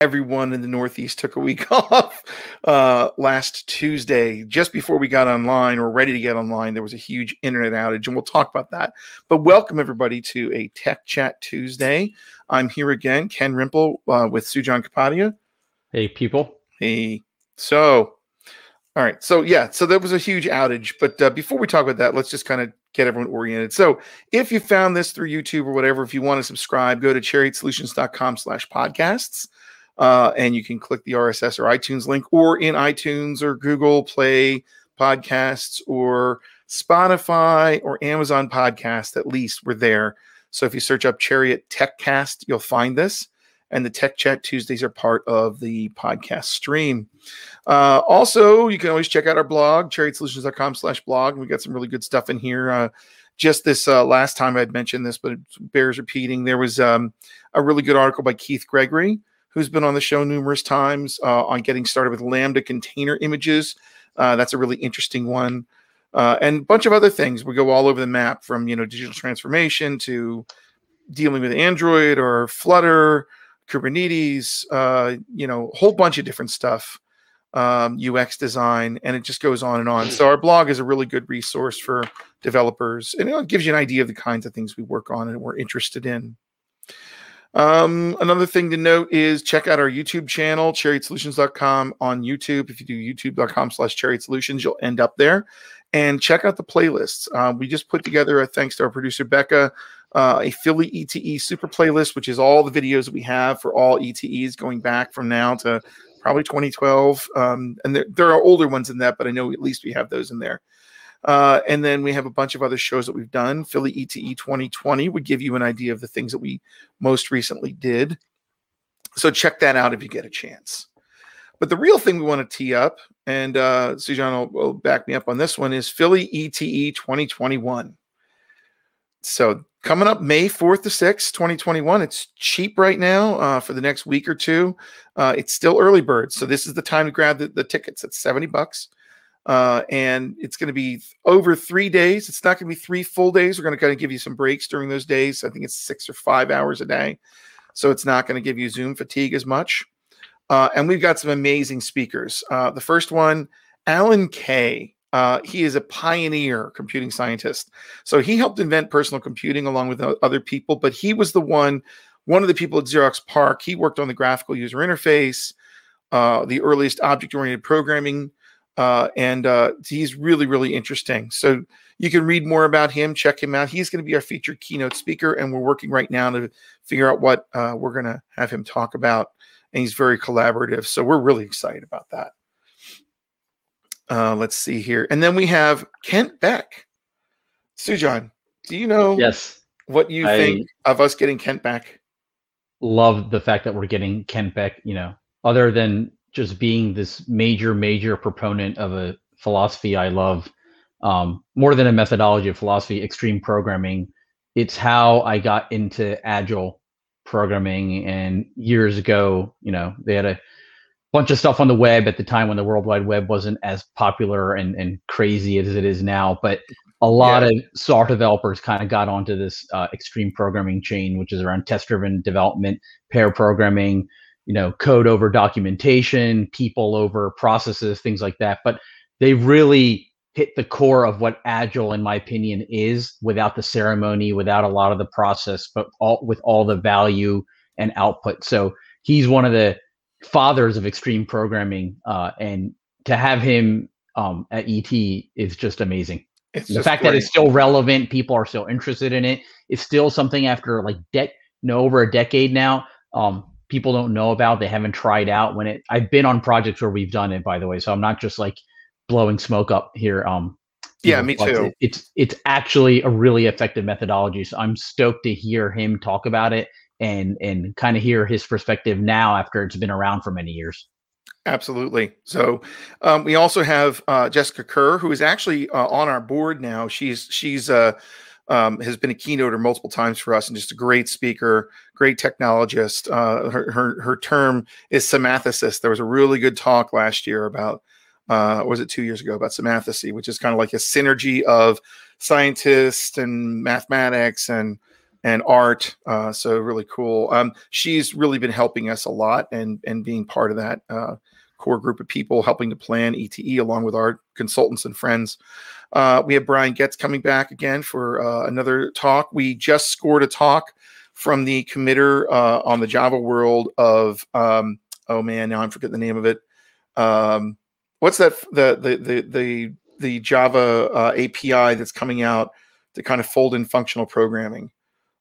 everyone in the Northeast took a week off uh, last Tuesday, just before we got online or ready to get online. There was a huge internet outage, and we'll talk about that. But welcome everybody to a Tech Chat Tuesday. I'm here again, Ken Rimple uh, with Sujan Kapadia. Hey, people. Hey. So, all right. So, yeah, so there was a huge outage. But uh, before we talk about that, let's just kind of get everyone oriented. So, if you found this through YouTube or whatever, if you want to subscribe, go to chariotSolutions.com slash podcasts. Uh, and you can click the RSS or iTunes link, or in iTunes or Google Play Podcasts or Spotify or Amazon Podcast. At least we're there. So if you search up Chariot TechCast, you'll find this. And the Tech Chat Tuesdays are part of the podcast stream. Uh, also, you can always check out our blog, chariotsolutions.com slash blog. We got some really good stuff in here. Uh, just this uh, last time I'd mentioned this, but it bears repeating. There was um, a really good article by Keith Gregory who's been on the show numerous times uh, on getting started with Lambda container images. Uh, that's a really interesting one. Uh, and a bunch of other things. We go all over the map from you know digital transformation to dealing with Android or Flutter, Kubernetes, uh, you know, a whole bunch of different stuff, um, UX design, and it just goes on and on. So our blog is a really good resource for developers, and it gives you an idea of the kinds of things we work on and we're interested in. Um, another thing to note is check out our YouTube channel, chariotsolutions.com on YouTube. If you do youtube.com slash chariotsolutions, you'll end up there. And check out the playlists. Uh, we just put together, a, thanks to our producer Becca, uh, a Philly ETE super playlist, which is all the videos we have for all ETEs going back from now to probably 2012. Um, and there, there are older ones in that, but I know at least we have those in there. Uh, and then we have a bunch of other shows that we've done. Philly ETE 2020 would give you an idea of the things that we most recently did. So check that out if you get a chance. But the real thing we want to tee up, and uh, Sujan will, will back me up on this one, is Philly ETE 2021. So coming up May 4th to 6th, 2021. It's cheap right now uh, for the next week or two. Uh, it's still early bird. So this is the time to grab the, the tickets. It's 70 bucks. Uh, and it's going to be over three days. It's not going to be three full days. We're going to kind of give you some breaks during those days. I think it's six or five hours a day. So it's not going to give you Zoom fatigue as much. Uh, and we've got some amazing speakers. Uh, the first one, Alan Kay. Uh, he is a pioneer computing scientist. So he helped invent personal computing along with other people, but he was the one, one of the people at Xerox PARC. He worked on the graphical user interface, uh, the earliest object oriented programming uh, and uh, he's really, really interesting. So you can read more about him, check him out. He's going to be our featured keynote speaker, and we're working right now to figure out what uh, we're going to have him talk about. And he's very collaborative. So we're really excited about that. Uh, let's see here. And then we have Kent Beck. Sujan, do you know yes. what you I think of us getting Kent Beck? Love the fact that we're getting Kent Beck, you know, other than just being this major, major proponent of a philosophy I love um, more than a methodology of philosophy, extreme programming. It's how I got into agile programming. And years ago, you know, they had a bunch of stuff on the web at the time when the World Wide Web wasn't as popular and, and crazy as it is now. But a lot yeah. of software developers kind of got onto this uh, extreme programming chain, which is around test driven development, pair programming, you know code over documentation people over processes things like that. But they really hit the core of what agile in my opinion is without the ceremony without a lot of the process but all with all the value and output. So he's one of the fathers of extreme programming uh, and to have him um, at ETE is just amazing. It's the just fact great. that it's still relevant people are still interested in it it's still something after like de- no over a decade now um, people don't know about they haven't tried out when it i've been on projects where we've done it by the way so i'm not just like blowing smoke up here um yeah know, me too it, it's it's actually a really effective methodology so i'm stoked to hear him talk about it and and kind of hear his perspective now after it's been around for many years Absolutely. So um, we also have uh, Jessica Kerr, who is actually uh, on our board now. She's she's uh, um, has been a keynoter multiple times for us and just a great speaker, great technologist. Uh, her, her, her term is symmathecist. There was a really good talk last year about, uh, was it two years ago, about symmathesy, which is kind of like a synergy of scientists and mathematics and and art. Uh, so really cool. Um, she's really been helping us a lot and and being part of that uh, core group of people helping to plan ETE along with our consultants and friends. Uh, we have Brian Goetz coming back again for uh, another talk. We just scored a talk from the committer uh, on the Java world of um, oh man, now I'm forgetting the name of it. Um, what's that? The the the the the Java uh, API that's coming out to kind of fold in functional programming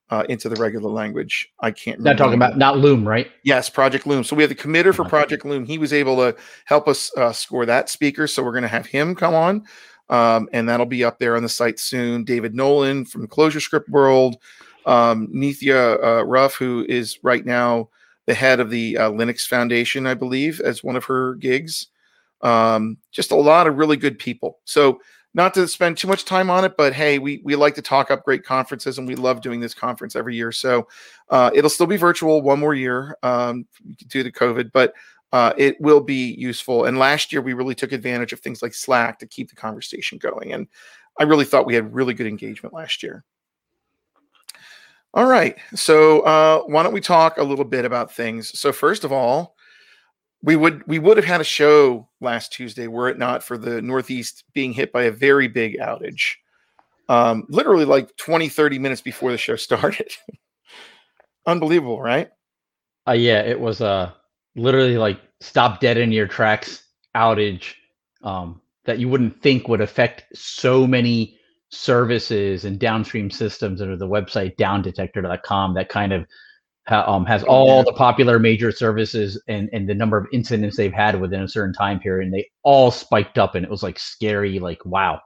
uh, into the regular language. I can't. Not talking about not Loom, right? Yes, Project Loom. So we have the committer for Project Loom. He was able to help us uh, score that speaker. So we're going to have him come on, um, and that'll be up there on the site soon. David Nolen from ClojureScript World, um, Nithya uh, Ruff, who is right now the head of the uh, Linux Foundation, I believe, as one of her gigs. Um, just a lot of really good people. So not to spend too much time on it, but hey, we we like to talk up great conferences, and we love doing this conference every year. So uh, it'll still be virtual one more year um, due to COVID, but uh, it will be useful. And last year we really took advantage of things like Slack to keep the conversation going, and I really thought we had really good engagement last year. All right, so uh, why don't we talk a little bit about things? So first of all, we would we would have had a show last Tuesday were it not for the Northeast being hit by a very big outage. Um, literally like 20, 30 minutes before the show started. Unbelievable, right? Uh, yeah, it was uh, literally like stop dead in your tracks outage um, that you wouldn't think would affect so many services and downstream systems under the website downdetector.com that kind of um, has oh, all the popular major services and, and the number of incidents they've had within a certain time period. And they all spiked up and it was like scary, like, wow.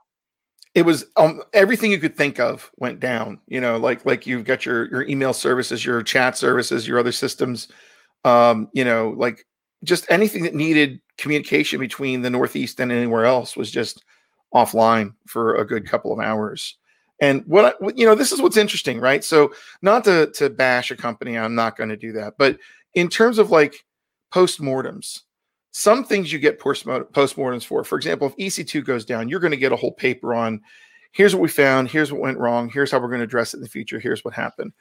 It was um, everything you could think of went down, you know, like, like you've got your, your email services, your chat services, your other systems, um, you know, like just anything that needed communication between the Northeast and anywhere else was just offline for a good couple of hours. And what you know, this is what's interesting, right? So, not to to bash a company, I'm not going to do that. But in terms of like postmortems, some things you get postmortems for. For example, if EC2 goes down, you're going to get a whole paper on here's what we found, here's what went wrong, here's how we're going to address it in the future, here's what happened.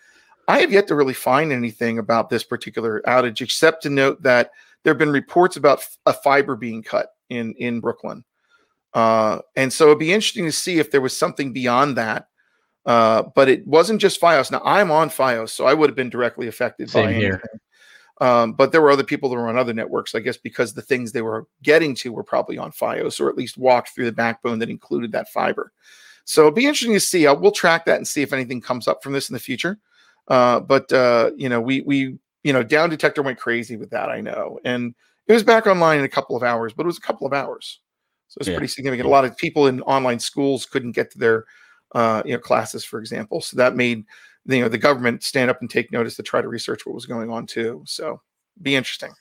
I have yet to really find anything about this particular outage, except to note that there have been reports about a fiber being cut in in Brooklyn. Uh, and so it'd be interesting to see if there was something beyond that uh, but it wasn't just FiOS. Now I'm on FiOS, so I would have been directly affected Same by here. anything. Um, but there were other people that were on other networks, I guess, because the things they were getting to were probably on FiOS or at least walked through the backbone that included that fiber. So it'll be interesting to see. Uh, we'll track that and see if anything comes up from this in the future. Uh, but uh, you know, we we you know, down detector went crazy with that. I know, and it was back online in a couple of hours, but it was a couple of hours, so it's yeah. pretty significant. A lot of people in online schools couldn't get to their uh, you know classes, for example. So that made you know the government stand up and take notice to try to research what was going on too. So be interesting.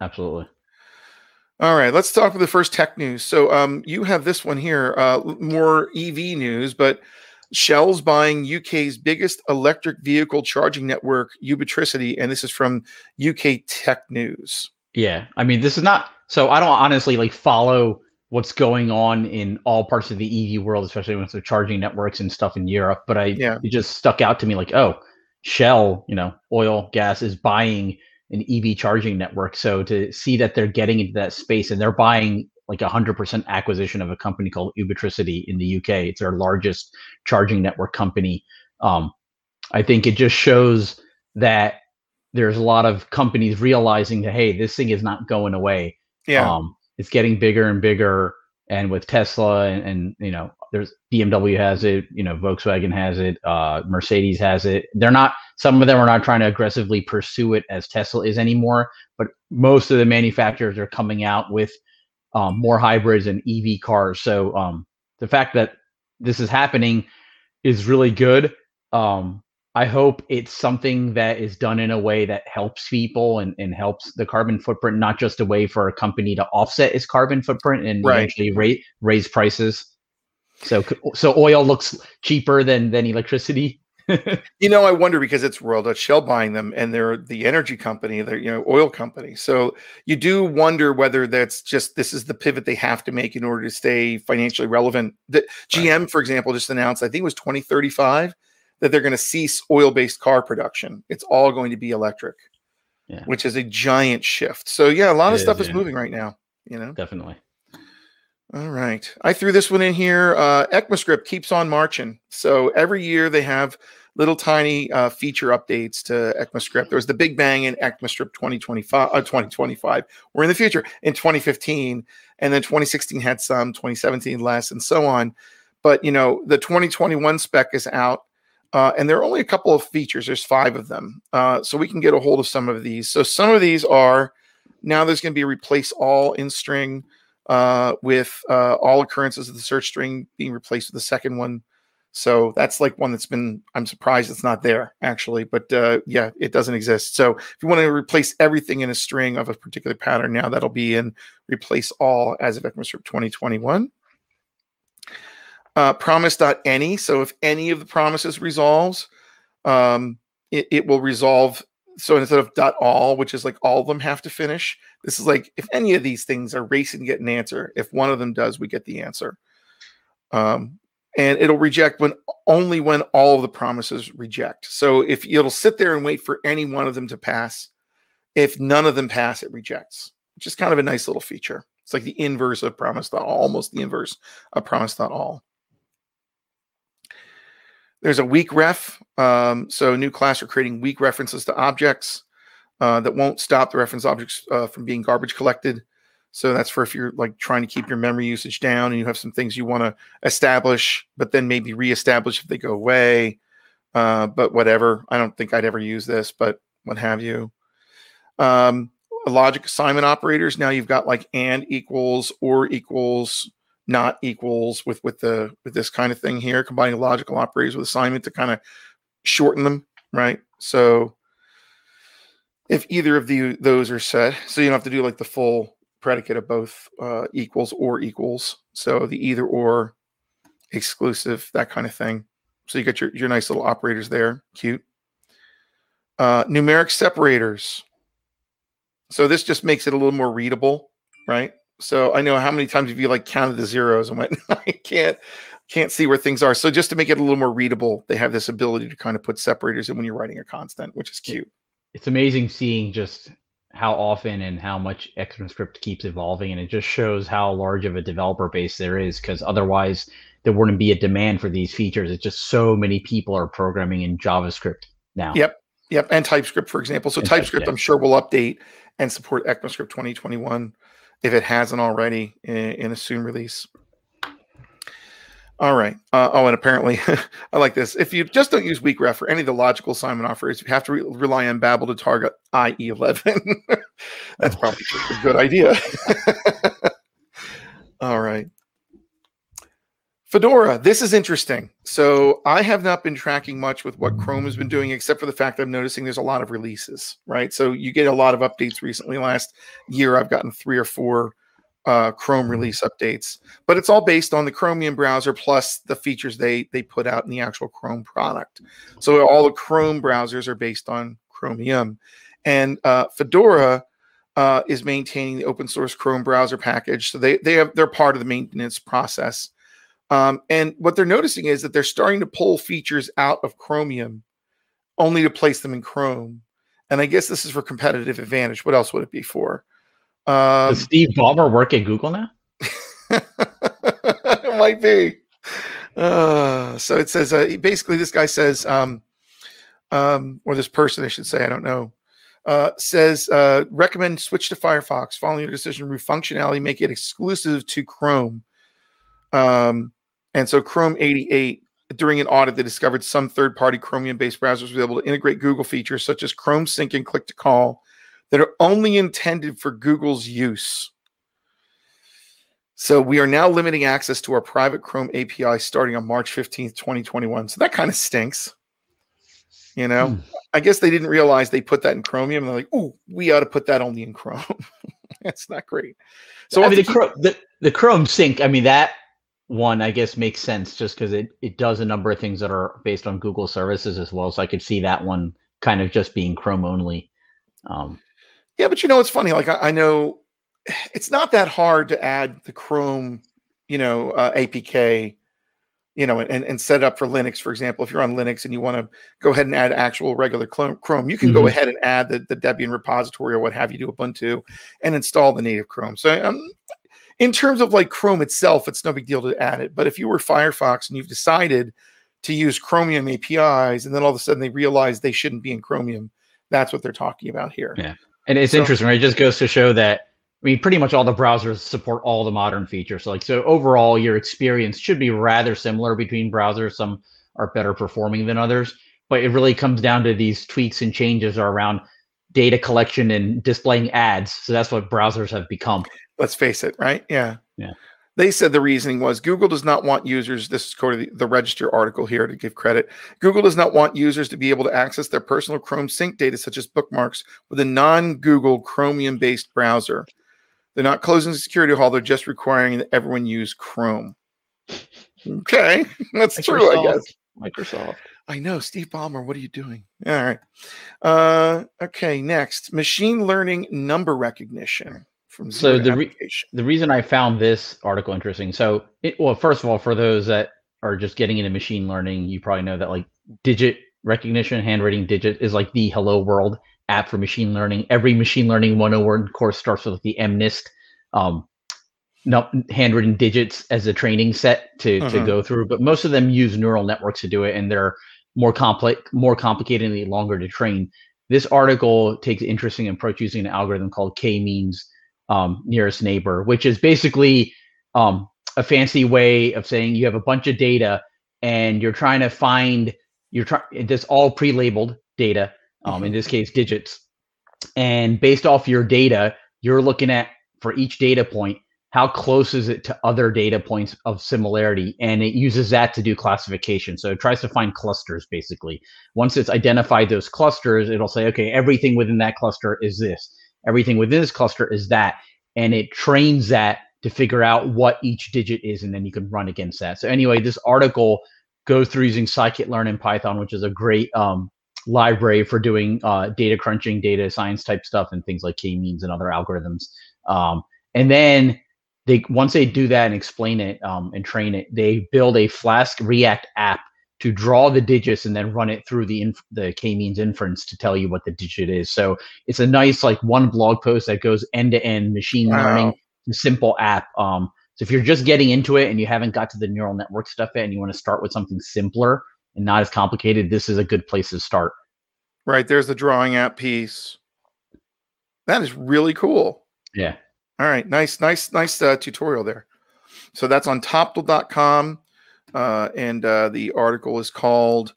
Absolutely. All right, let's talk with the first tech news. So um, you have this one here, uh, more EV news, but Shell's buying UK's biggest electric vehicle charging network, Ubitricity, and this is from UK Tech News. Yeah, I mean, this is not so. I don't honestly like follow what's going on in all parts of the EV world, especially with the charging networks and stuff in Europe. But I yeah. it just stuck out to me like, oh, Shell, you know, oil, gas is buying an EV charging network. So to see that they're getting into that space and they're buying like a hundred percent acquisition of a company called Ubitricity in the UK. It's their largest charging network company. Um, I think it just shows that there's a lot of companies realizing that hey, this thing is not going away. Yeah. Um, it's getting bigger and bigger. And with Tesla and, and you know, there's BMW has it, you know, Volkswagen has it, uh, Mercedes has it. They're not. Some of them are not trying to aggressively pursue it as Tesla is anymore. But most of the manufacturers are coming out with um, more hybrids and EV cars. So um, the fact that this is happening is really good. Um, I hope it's something that is done in a way that helps people and, and helps the carbon footprint, not just a way for a company to offset its carbon footprint and right. eventually raise raise prices. So so oil looks cheaper than than electricity. you know, I wonder because it's Royal Dutch Shell buying them, and they're the energy company, they're you know oil company. So you do wonder whether that's just this is the pivot they have to make in order to stay financially relevant. The GM, right. for example, just announced I think it was 2035 that they're going to cease oil-based car production. It's all going to be electric, Yeah. which is a giant shift. So yeah, a lot It of stuff is, is yeah. moving right now. You know. Definitely. All right. I threw this one in here. Uh, ECMAScript keeps on marching. So every year they have little tiny uh, feature updates to ECMAScript. There was the big bang in ECMAScript 2025, uh, 2025. We're in the future in 2015. And then 2016 had some, 2017 less, and so on. But, you know, the 2021 spec is out. Uh, and there are only a couple of features. There's five of them. Uh, so we can get a hold of some of these. So some of these are now there's going to be replace all in string uh, with uh, all occurrences of the search string being replaced with the second one. So that's like one that's been, I'm surprised it's not there actually, but uh, yeah, it doesn't exist. So if you want to replace everything in a string of a particular pattern now, that'll be in replace all as of ECMAScript 2021. Uh, promise.any. So if any of the promises resolves, um, it, it will resolve. So instead of dot all, which is like all of them have to finish, this is like if any of these things are racing to get an answer, if one of them does, we get the answer. Um, and it'll reject when only when all of the promises reject. So if it'll sit there and wait for any one of them to pass, if none of them pass, it rejects, which is kind of a nice little feature. It's like the inverse of promise dot almost the inverse of promise dot all. There's a weak ref. Um, so new class are creating weak references to objects uh, that won't stop the reference objects uh, from being garbage collected. So that's for if you're like trying to keep your memory usage down and you have some things you want to establish, but then maybe reestablish if they go away. Uh, but whatever. I don't think I'd ever use this, but what have you. Um, logic assignment operators. Now you've got like and equals or equals not equals with with the with this kind of thing here, combining logical operators with assignment to kind of shorten them, right? So if either of the those are set, so you don't have to do like the full predicate of both uh, equals or equals. So the either or exclusive, that kind of thing. So you got your, your nice little operators there. Cute. Uh, numeric separators. So this just makes it a little more readable, right? So I know how many times have you like counted the zeros and went, I can't can't see where things are. So just to make it a little more readable, they have this ability to kind of put separators in when you're writing a constant, which is cute. It's amazing seeing just how often and how much ECMAScript keeps evolving, and it just shows how large of a developer base there is. Because otherwise, there wouldn't be a demand for these features. It's just so many people are programming in JavaScript now. Yep. Yep. And TypeScript, for example. So And TypeScript, TypeScript. I'm sure will update and support ECMAScript 2021 if it hasn't already in, in a soon release. All right. Uh, oh, and apparently, I like this. If you just don't use weak ref for any of the logical assignment offers, you have to re- rely on Babel to target IE11. That's probably a good idea. All right. Fedora, this is interesting. So I have not been tracking much with what Chrome has been doing, except for the fact I'm noticing there's a lot of releases, right? So you get a lot of updates recently. Last year, I've gotten three or four uh, Chrome release updates, but it's all based on the Chromium browser plus the features they they put out in the actual Chrome product. So all the Chrome browsers are based on Chromium, and uh, Fedora uh, is maintaining the open source Chrome browser package. So they they have they're part of the maintenance process. Um, and what they're noticing is that they're starting to pull features out of Chromium only to place them in Chrome. And I guess this is for competitive advantage. What else would it be for? Um, Does Steve Ballmer work at Google now? it might be. Uh, so it says uh, basically this guy says, um, um, or this person, I should say, I don't know, uh, says uh, recommend switch to Firefox. Following your decision, remove functionality, make it exclusive to Chrome. Um, and so Chrome 88 during an audit, they discovered some third-party Chromium-based browsers were able to integrate Google features such as Chrome Sync and Click to Call that are only intended for Google's use. So we are now limiting access to our private Chrome API starting on March 15th, 2021. So that kind of stinks. You know, Hmm. I guess they didn't realize they put that in Chromium. They're like, oh, we ought to put that only in Chrome. That's not great. So I mean, the, keep- Chrome, the the Chrome Sync. I mean, that one I guess makes sense just because it it does a number of things that are based on Google services as well. So I could see that one kind of just being Chrome only. Um, Yeah, but you know, it's funny. Like I, I know it's not that hard to add the Chrome, you know, uh, APK you know, and, and set it up for Linux, for example. If you're on Linux and you want to go ahead and add actual regular Chrome, you can mm-hmm. go ahead and add the, the Debian repository or what have you to Ubuntu and install the native Chrome. So, um, in terms of like Chrome itself, it's no big deal to add it. But if you were Firefox and you've decided to use Chromium APIs, and then all of a sudden they realize they shouldn't be in Chromium, that's what they're talking about here. Yeah, and it's so, interesting. Right? It just goes to show that I mean, pretty much all the browsers support all the modern features. So like, so overall, your experience should be rather similar between browsers. Some are better performing than others, but it really comes down to these tweaks and changes are around data collection and displaying ads. So that's what browsers have become. Let's face it, right? Yeah. Yeah. They said the reasoning was Google does not want users. This is quoted the, the Register article here to give credit. Google does not want users to be able to access their personal Chrome sync data, such as bookmarks, with a non Google Chromium based browser. They're not closing the security hall. They're just requiring that everyone use Chrome. Okay, that's Microsoft, true, I guess. Microsoft. I know, Steve Ballmer. What are you doing? All right. Uh, okay, next, machine learning number recognition from so the re- the reason I found this article interesting. So, it, well, first of all, for those that are just getting into machine learning, you probably know that like digit recognition, handwriting digit is like the hello world app for machine learning. Every machine learning 101 course starts with the MNIST um, handwritten digits as a training set to, to mm-hmm. go through, but most of them use neural networks to do it, and they're more complex, more complicated, and longer to train. This article takes an interesting approach using an algorithm called k-means um, nearest neighbor, which is basically um, a fancy way of saying you have a bunch of data and you're trying to find you're trying this all pre-labeled data um, mm-hmm. in this case digits. And based off your data, you're looking at for each data point, how close is it to other data points of similarity? And it uses that to do classification. So it tries to find clusters basically. Once it's identified those clusters, it'll say, okay, everything within that cluster is this, everything within this cluster is that. And it trains that to figure out what each digit is, and then you can run against that. So anyway, this article goes through using scikit-learn in Python, which is a great um, library for doing uh, data crunching, data science type stuff, and things like k-means and other algorithms. Um, and then they once they do that and explain it um, and train it, they build a Flask React app to draw the digits and then run it through the inf- the k-means inference to tell you what the digit is. So it's a nice like one blog post that goes end to end machine wow. learning, simple app. Um, so if you're just getting into it and you haven't got to the neural network stuff yet, and you want to start with something simpler, and not as complicated, this is a good place to start. Right. There's the drawing app piece. That is really cool. Yeah. All right. Nice, nice, nice uh, tutorial there. So that's on toptal.com. Uh, and uh, the article is called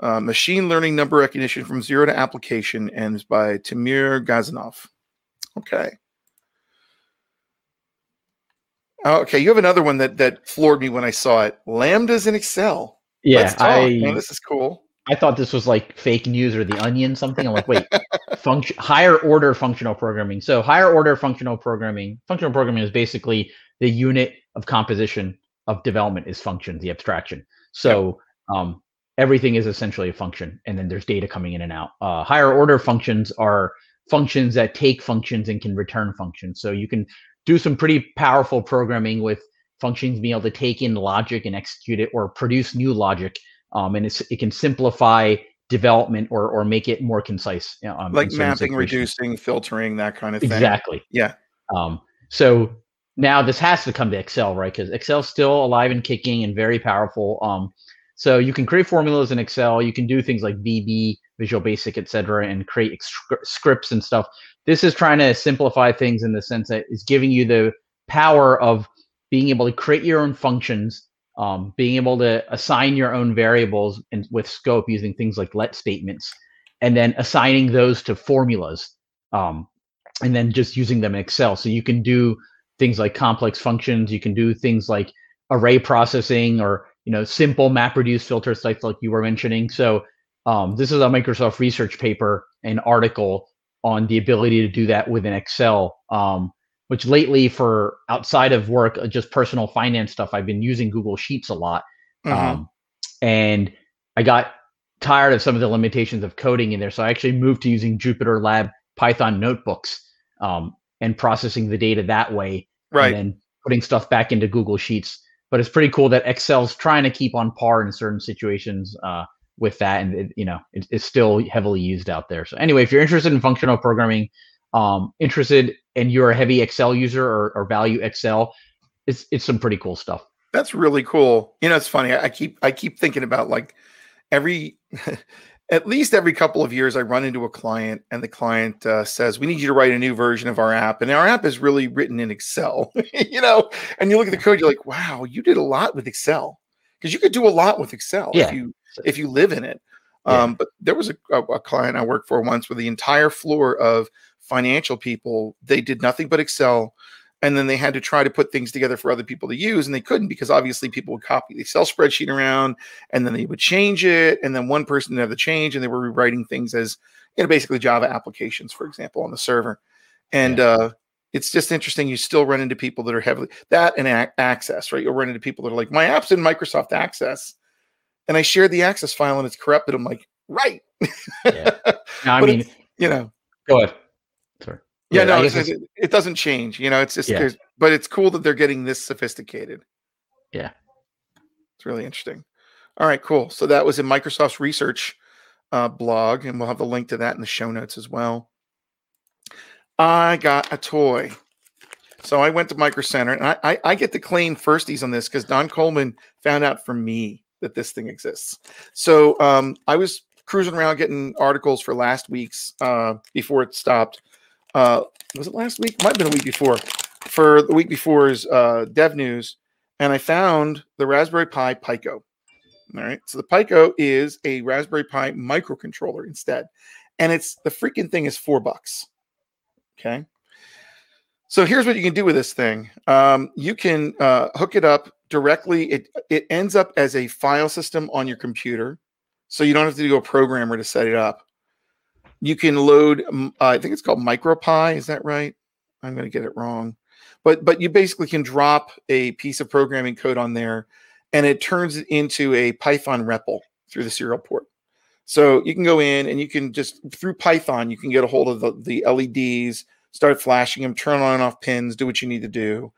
uh, Machine Learning Number Recognition from Zero to Application and is by Timur Gazanov. Okay. Okay, you have another one that that floored me when I saw it. Lambdas in Excel. Yeah, I. Man, this is cool. I thought this was like fake news or the onion something. I'm like, wait, function higher order functional programming. So higher order functional programming, functional programming is basically the unit of composition of development is function, the abstraction. So um, everything is essentially a function, and then there's data coming in and out. Uh, higher order functions are functions that take functions and can return functions. So you can do some pretty powerful programming with functions being able to take in logic and execute it or produce new logic. Um, and it can simplify development or or make it more concise. Um, like mapping, reducing, filtering, that kind of thing. Exactly. Yeah. Um, so now this has to come to Excel, right? Because Excel's still alive and kicking and very powerful. Um, so you can create formulas in Excel. You can do things like VB, Visual Basic, etc., and create ex- scripts and stuff. This is trying to simplify things in the sense that it's giving you the power of being able to create your own functions, um, being able to assign your own variables and with scope using things like let statements, and then assigning those to formulas, um, and then just using them in Excel. So you can do things like complex functions. You can do things like array processing or you know simple map reduce filter types like you were mentioning. So um, this is a Microsoft research paper, an article on the ability to do that within Excel. Um, which lately for outside of work, uh, just personal finance stuff, I've been using Google Sheets a lot. Mm-hmm. Um, and I got tired of some of the limitations of coding in there. So I actually moved to using Jupyter Lab Python notebooks um, and processing the data that way. Right. And then putting stuff back into Google Sheets. but it's pretty cool that Excel's trying to keep on par in certain situations uh, with that, and it, you know it, it's still heavily used out there. So anyway, if you're interested in functional programming, um, interested and you're a heavy Excel user or, or value Excel, it's it's some pretty cool stuff. That's really cool. You know, it's funny. I keep I keep thinking about like every at least every couple of years I run into a client and the client uh, says, "We need you to write a new version of our app." And our app is really written in Excel, you know. And you look at the code, you're like, "Wow, you did a lot with Excel." Because you could do a lot with Excel Yeah. if you if you live in it. Yeah. Um, but there was a, a, a client I worked for once where the entire floor of financial people they did nothing but Excel, and then they had to try to put things together for other people to use, and they couldn't because obviously people would copy the Excel spreadsheet around, and then they would change it, and then one person didn't have the change, and they were rewriting things as you know basically Java applications, for example, on the server, and uh, it's just interesting. You still run into people that are heavily that and ac- access, right? You'll run into people that are like, my app's in Microsoft Access, and I share the access file and it's corrupted. I'm like, right, Yeah. Now, I mean, you know, go ahead. Yeah, no, it, it doesn't change. You know, it's just, Yeah. but it's cool that they're getting this sophisticated. Yeah. it's really interesting. All right, cool. So that was in Microsoft's research uh, blog, and we'll have the link to that in the show notes as well. I got a toy. So I went to Micro Center, and I, I, I get to claim firsties on this because Don Coleman found out from me that this thing exists. So um, I was cruising around getting articles for last week's uh, before it stopped. Uh, was it last week? Might have been a week before. For the week before's uh, Dev News, and I found the Raspberry Pi Pico. All right, so the Pico is a Raspberry Pi microcontroller instead, and it's the freaking thing is four bucks. Okay. So here's what you can do with this thing. Um, you can uh, hook it up directly. It it ends up as a file system on your computer, so you don't have to do a programmer to set it up. You can load. uh, I think it's called MicroPi. Is that right? I'm going to get it wrong, but but you basically can drop a piece of programming code on there, and it turns it into a Python REPL through the serial port. So you can go in and you can just through Python you can get a hold of the, the LEDs, start flashing them, turn on and off pins, do what you need to do.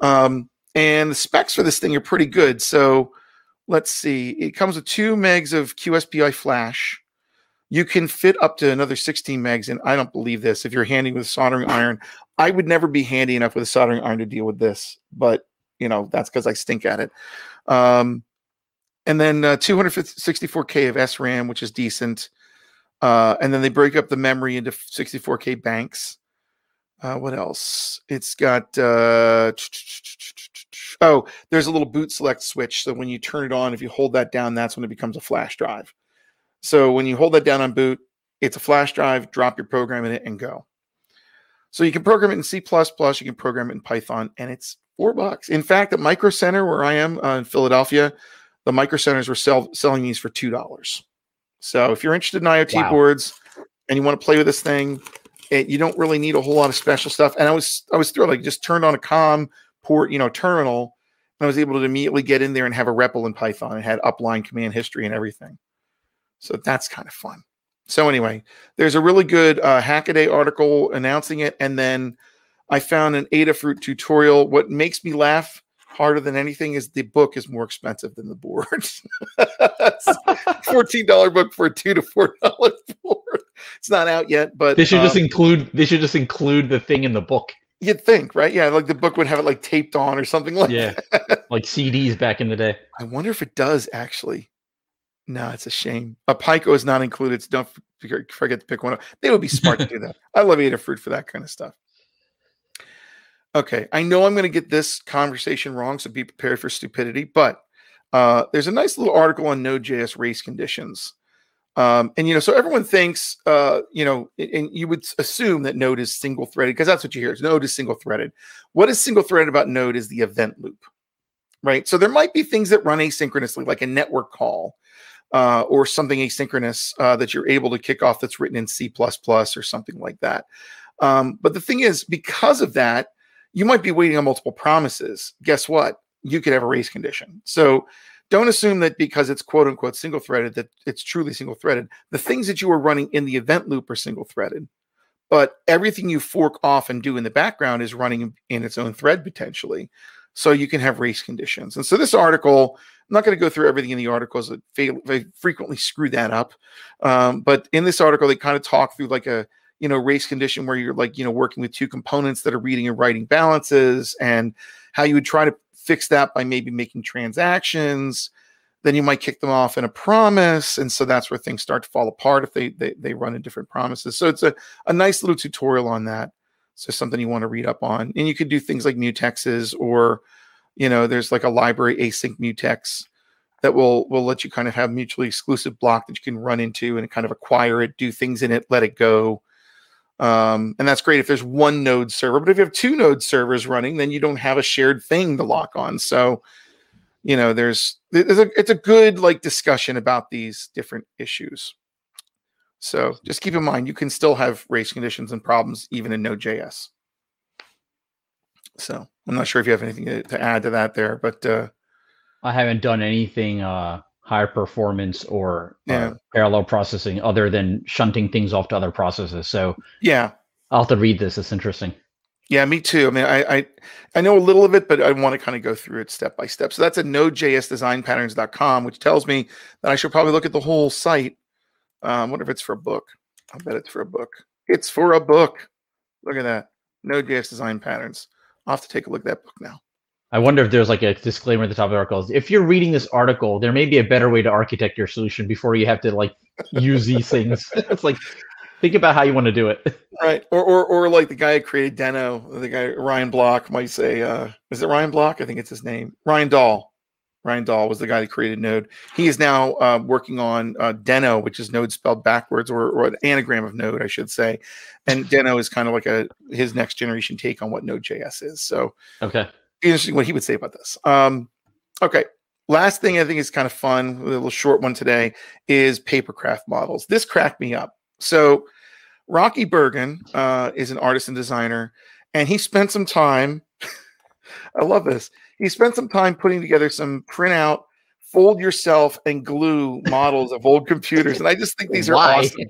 Um, and the specs for this thing are pretty good. So let's see, it comes with two megs of QSPI flash. You can fit up to another 16 megs, and I don't believe this. If you're handy with soldering iron, I would never be handy enough with a soldering iron to deal with this, but you know that's because I stink at it. Um, and then uh, 264k of SRAM, which is decent. Uh, and then they break up the memory into 64k banks. Uh, what else? It's got uh, oh, there's a little boot select switch. So when you turn it on, if you hold that down, that's when it becomes a flash drive. So when you hold that down on boot, it's a flash drive. Drop your program in it and go. So you can program it in C++, you can program it in Python, and it's four bucks. In fact, at Micro Center, where I am uh, in Philadelphia, the Micro Centers were sell- selling these for two dollars. So if you're interested in IoT Wow. boards and you want to play with this thing, it, you don't really need a whole lot of special stuff. And I was I was thrilled. I just turned on a COM port, you know, terminal, and I was able to immediately get in there and have a REPL in Python. It had upline command history and everything. So that's kind of fun. So anyway, there's a really good uh, Hackaday article announcing it, and then I found an Adafruit tutorial. What makes me laugh harder than anything is the book is more expensive than the board. Fourteen dollar book for a two to four dollar board. It's not out yet, but They should just um, include. They should just include the thing in the book. you'd think, right? Yeah, like the book would have it like taped on or something like. Yeah, like CDs back in the day. I wonder if it does actually. No, it's a shame. A Pico is not included. So don't forget to pick one up. They would be smart to do that. I love Adafruit for that kind of stuff. Okay, I know I'm going to get this conversation wrong, so be prepared for stupidity. But uh, there's a nice little article on Node.js race conditions. Um, and you know, so everyone thinks, uh, you know, and- and you would assume that Node is single threaded because that's what you hear. Is Node is single threaded. What is single threaded about Node is the event loop, right? So there might be things that run asynchronously, like a network call uh, or something asynchronous uh, that you're able to kick off that's written in C or something like that. Um, but the thing is, because of that, you might be waiting on multiple promises. Guess what? You could have a race condition. So don't assume that because it's quote unquote single threaded that it's truly single threaded. The things that you are running in the event loop are single threaded, but everything you fork off and do in the background is running in its own thread potentially. So you can have race conditions. And so this article, I'm not going to go through everything in the articles that fail, they frequently screw that up. Um, but in this article, they kind of talk through like a you know race condition where you're like you know working with two components that are reading and writing balances and how you would try to fix that by maybe making transactions then you might kick them off in a promise and so that's where things start to fall apart if they they, they run in different promises so it's a, a nice little tutorial on that so something you want to read up on and you could do things like mutexes or you know there's like a library async mutex that will will let you kind of have mutually exclusive block that you can run into and kind of acquire it do things in it let it go. Um, and that's great if there's one node server but if you have two node servers running then you don't have a shared thing to lock on. So you know there's there's a it's a good like discussion about these different issues so just keep in mind you can still have race conditions and problems even in node.js so i'm not sure if you have anything to, add to that there but uh i haven't done anything uh higher performance or Yeah. uh, parallel processing other than shunting things off to other processes so yeah i'll have to read this it's interesting Yeah, me too. I mean, I I, I know a little of it, but I want to kind of go through it step by step. So that's at node.jsdesignpatterns.com, which tells me that I should probably look at the whole site. Um, wonder if it's for a book. I bet it's for a book. It's for a book. Look at that. Node.js design patterns. I'll have to take a look at that book now. I wonder if there's like a disclaimer at the top of the article. If you're reading this article, there may be a better way to architect your solution before you have to like use these things. It's like think about how you want to do it. Right. Or or or like the guy who created Deno, the guy Ryan Block might say, uh, is it Ryan Block? I think it's his name. Ryan Dahl. Ryan Dahl was the guy that created Node. He is now uh, working on uh, Deno, which is Node spelled backwards, or, or an anagram of Node, I should say. And Deno is kind of like a his next generation take on what Node.js is. So Okay. interesting what he would say about this. Um, okay. Last thing I think is kind of fun, a little short one today, is papercraft models. This cracked me up. So Rocky Bergen uh, is an artist and designer, and he spent some time. I love this. He spent some time putting together some printout, fold yourself, and glue models of old computers, and I just think these are Why? awesome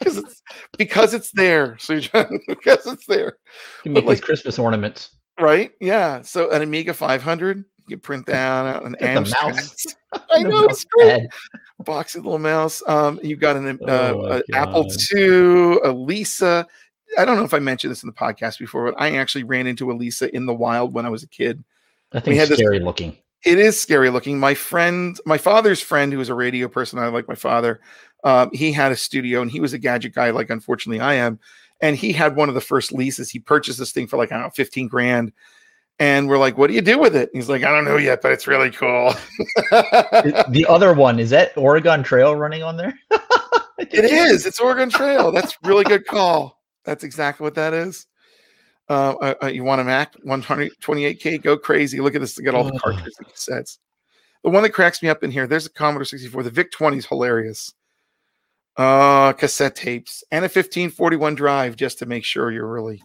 because it's because it's there. So because it's there You make like- these Christmas ornaments. right? Yeah. So an Amiga 500, you print that out an Look at the Amstrad. mouse. I know it's great. Boxy little mouse. Um, you've got an uh, Oh Apple II, a Lisa. I don't know if I mentioned this in the podcast before, but I actually ran into a Lisa in the wild when I was a kid. That We thing's had this- scary looking. It is scary looking. My friend, my father's friend, who was a radio person, I like my father. Um, he had a studio, and he was a gadget guy, like unfortunately I am. And he had one of the first Lisas. He purchased this thing for like I don't know, fifteen grand. And we're like, "What do you do with it?" He's like, "I don't know yet, but it's really cool." the other one is that Oregon Trail running on there. It is. It's Oregon Trail. That's really good call. That's exactly what that is. Uh, uh, uh, you want a Mac 128K? Go crazy. Look at this. They got all the cartridges and cassettes. The one that cracks me up in here, there's a Commodore 64. The VIC 20 is hilarious. Uh, cassette tapes and a 1541 drive just to make sure you're really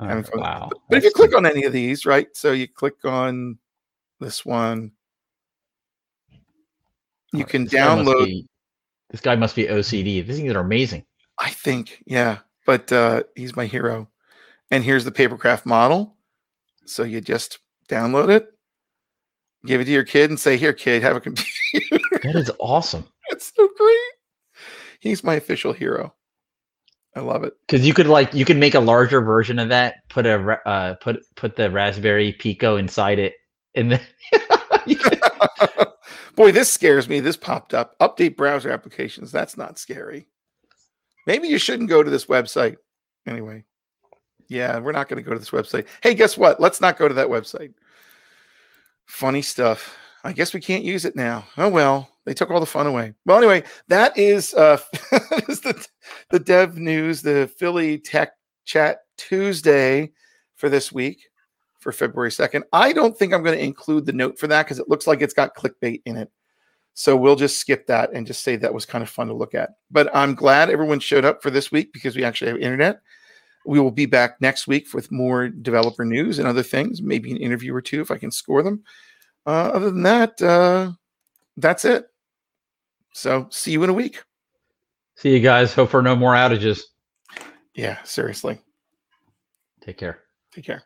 having fun. wow. But, but if you click on any of these, right? So you click on this one, you can this guy download. be- this guy must be OCD. These things are amazing. I think, yeah. But uh, he's my hero. And here's the papercraft model. So you just download it, give it to your kid, and say, "Here, kid, have a computer." That is awesome. That's so great. He's my official hero. I love it. Because you could like you could make a larger version of that. Put a uh, put put the Raspberry Pico inside it, and then Boy, this scares me. This popped up. Update browser applications. That's not scary. Maybe you shouldn't go to this website. Anyway, yeah, we're not going to go to this website. Hey, guess what? Let's not go to that website. Funny stuff. I guess we can't use it now. Oh well, they took all the fun away. Well, anyway, that is uh the the dev news, the Philly Tech Chat Tuesday for this week for February 2nd. I don't think I'm going to include the note for that because it looks like it's got clickbait in it. So we'll just skip that and just say that was kind of fun to look at. But I'm glad everyone showed up for this week because we actually have internet. We will be back next week with more developer news and other things, maybe an interview or two if I can score them. Uh, other than that, uh, that's it. So see you in a week. see you guys. Hope for no more outages. Yeah, seriously. Take care. Take care.